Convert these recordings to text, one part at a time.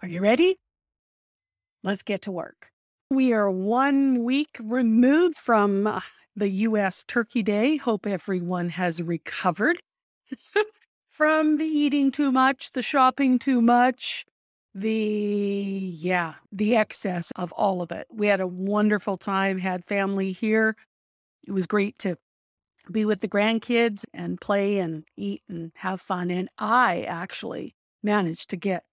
Are you ready? Let's get to work. We are one week removed from uh, the US Turkey Day. Hope everyone has recovered from the eating too much, the shopping too much, the, yeah, the excess of all of it. We had a wonderful time, had family here. It was great to be with the grandkids and play and eat and have fun. And I actually managed to get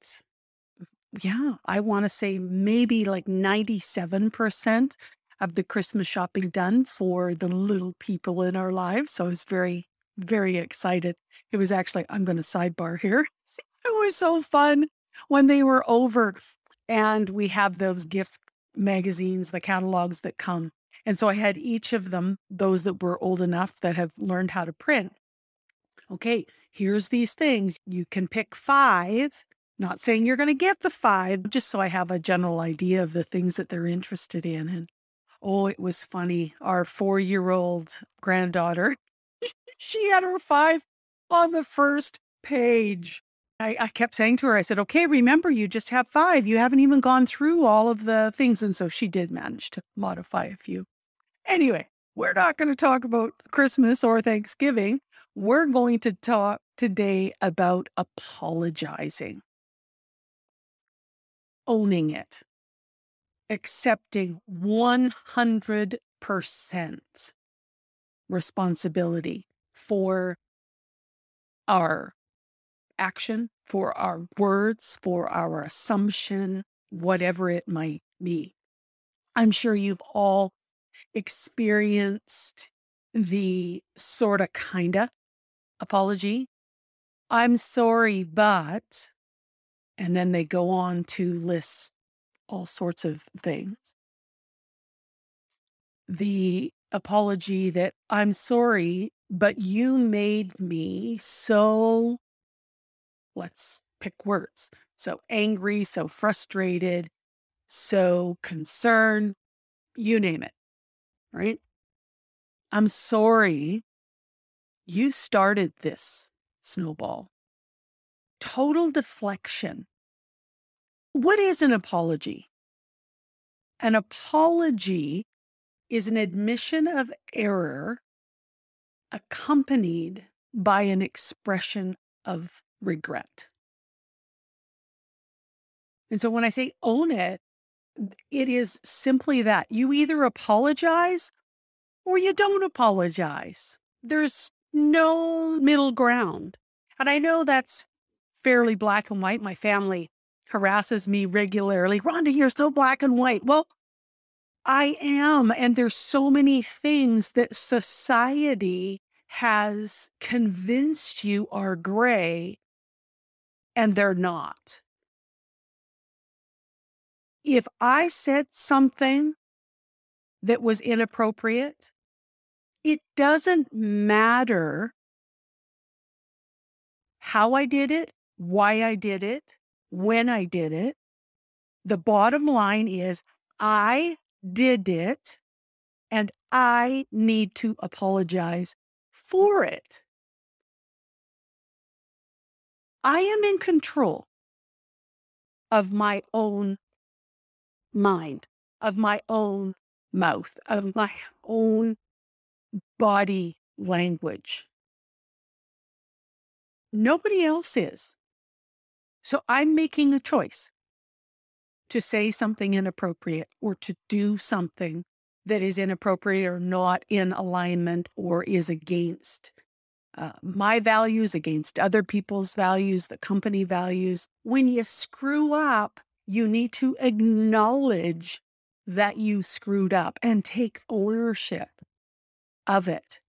yeah, I want to say maybe like 97% of the Christmas shopping done for the little people in our lives. So I was very, very excited. It was actually, I'm going to sidebar here. It was so fun when they were over and we have those gift magazines, the catalogs that come. And so I had each of them, those that were old enough that have learned how to print. Okay, here's these things. You can pick five not saying you're going to get the five, just so I have a general idea of the things that they're interested in. And oh, it was funny. Our four year old granddaughter, she had her five on the first page. I, I, kept saying to her, I said, okay, remember, you just have five. You haven't even gone through all of the things. And so she did manage to modify a few. Anyway, we're not going to talk about Christmas or Thanksgiving. We're going to talk today about apologizing owning it, accepting 100% responsibility for our action, for our words, for our assumption, whatever it might be. I'm sure you've all experienced the sort of kinda apology. I'm sorry, but and then they go on to list all sorts of things. The apology that I'm sorry, but you made me so, let's pick words, so angry, so frustrated, so concerned, you name it, right? I'm sorry you started this snowball total deflection. What is an apology? An apology is an admission of error accompanied by an expression of regret. And so when I say own it, it is simply that you either apologize or you don't apologize. There's no middle ground. And I know that's fairly black and white. My family harasses me regularly. Rhonda, you're so black and white. Well, I am. And there's so many things that society has convinced you are gray and they're not. If I said something that was inappropriate, it doesn't matter how I did it why I did it, when I did it. The bottom line is I did it and I need to apologize for it. I am in control of my own mind, of my own mouth, of my own body language. Nobody else is. So I'm making a choice. to say something inappropriate or to do something that is inappropriate or not in alignment or is against uh, my values, against other people's values, the company values. When you screw up, you need to acknowledge that you screwed up and take ownership of it.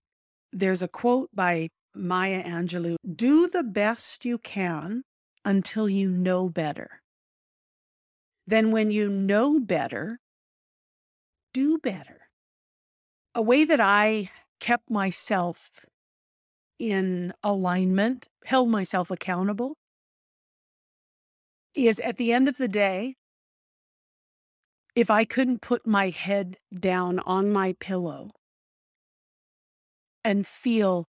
There's a quote by Maya Angelou do the best you can until you know better. Then, when you know better, do better. A way that I kept myself in alignment, held myself accountable, is at the end of the day, if I couldn't put my head down on my pillow and feel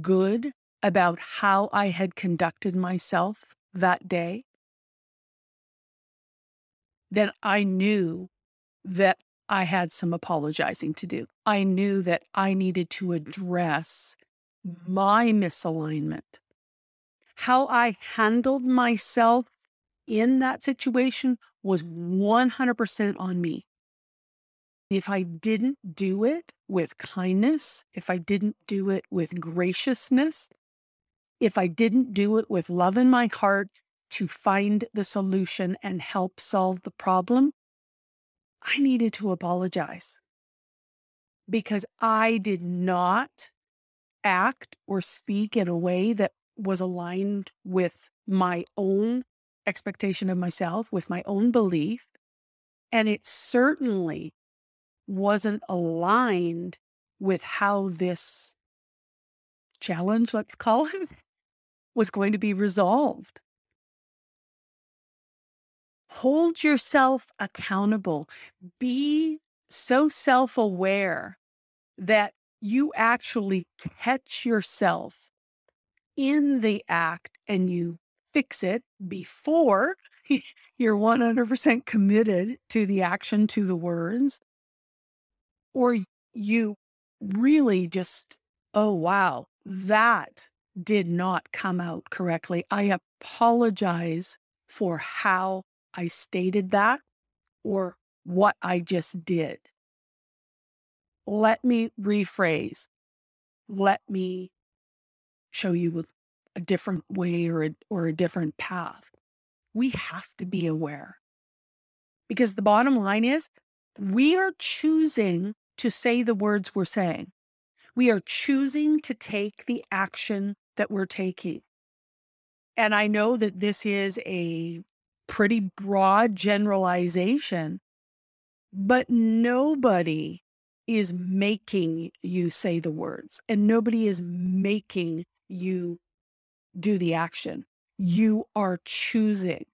good about how I had conducted myself that day, then I knew that I had some apologizing to do. I knew that I needed to address my misalignment. How I handled myself in that situation was 100% on me. If I didn't do it with kindness, if I didn't do it with graciousness, if I didn't do it with love in my heart to find the solution and help solve the problem, I needed to apologize because I did not act or speak in a way that was aligned with my own expectation of myself, with my own belief. And it certainly wasn't aligned with how this challenge, let's call it, was going to be resolved. Hold yourself accountable. Be so self aware that you actually catch yourself in the act and you fix it before you're 100% committed to the action, to the words, or you really just, oh, wow, that did not come out correctly. I apologize for how I stated that or what I just did. Let me rephrase. Let me show you a different way or a, or a different path. We have to be aware because the bottom line is we are choosing to say the words we're saying. We are choosing to take the action that we're taking. And I know that this is a pretty broad generalization, but nobody is making you say the words and nobody is making you do the action. You are choosing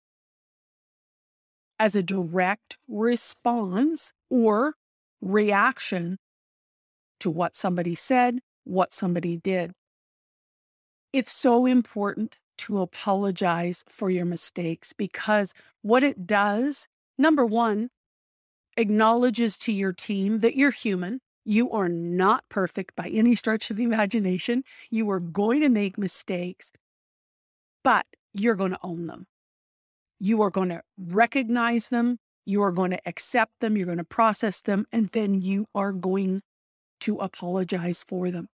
as a direct response or reaction to what somebody said, what somebody did. It's so important to apologize for your mistakes because what it does, number one, acknowledges to your team that you're human. You are not perfect by any stretch of the imagination. You are going to make mistakes, but you're going to own them. You are going to recognize them. You are going to accept them. You're going to process them. And then you are going to apologize for them.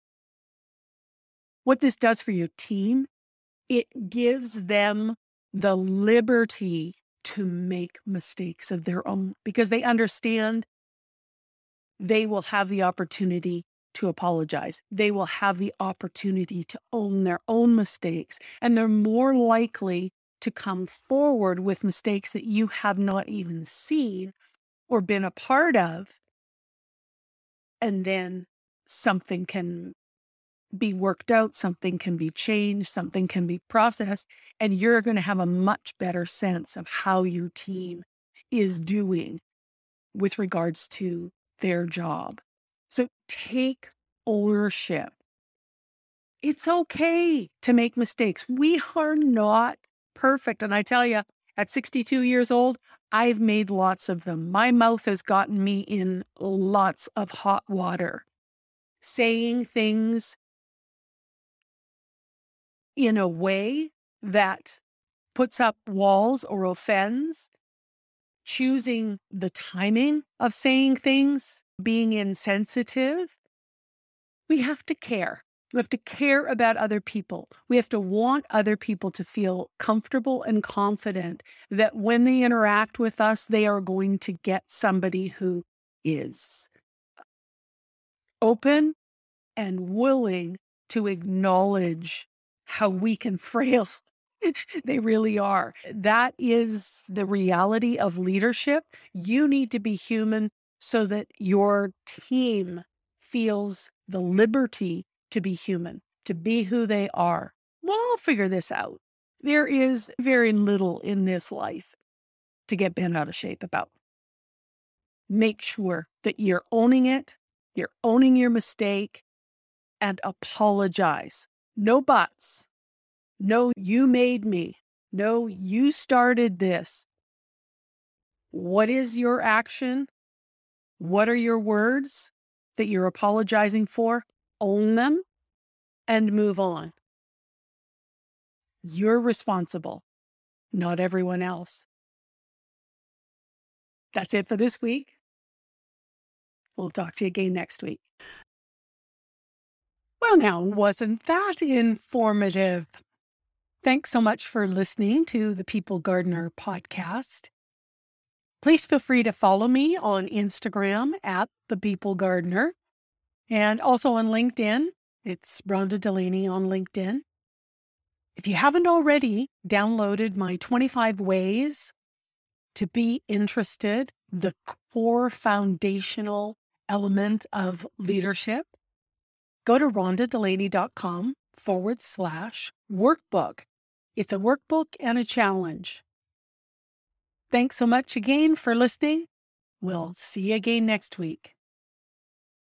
What this does for your team it gives them the liberty to make mistakes of their own because they understand they will have the opportunity to apologize. They will have the opportunity to own their own mistakes, and they're more likely to come forward with mistakes that you have not even seen or been a part of. And then something can be worked out, something can be changed, something can be processed, and you're going to have a much better sense of how your team is doing with regards to their job. So take ownership. It's okay to make mistakes. We are not perfect. And I tell you, at 62 years old, I've made lots of them. My mouth has gotten me in lots of hot water, saying things in a way that puts up walls or offends choosing the timing of saying things, being insensitive. We have to care. We have to care about other people. We have to want other people to feel comfortable and confident that when they interact with us, they are going to get somebody who is open and willing to acknowledge how weak and frail they really are. That is the reality of leadership. You need to be human so that your team feels the liberty to be human, to be who they are. We'll all figure this out. There is very little in this life to get bent out of shape about. Make sure that you're owning it, you're owning your mistake, and apologize. No buts. No, you made me. No, you started this. What is your action? What are your words that you're apologizing for? Own them and move on. You're responsible, not everyone else. That's it for this week. We'll talk to you again next week. Now, wasn't that informative? Thanks so much for listening to the People Gardener podcast. Please feel free to follow me on Instagram at the People Gardener and also on LinkedIn. It's Rhonda Delaney on LinkedIn. If you haven't already downloaded my 25 ways to be interested, the core foundational element of leadership, go to rhondadelaney.com forward slash workbook. It's a workbook and a challenge. Thanks so much again for listening. We'll see you again next week.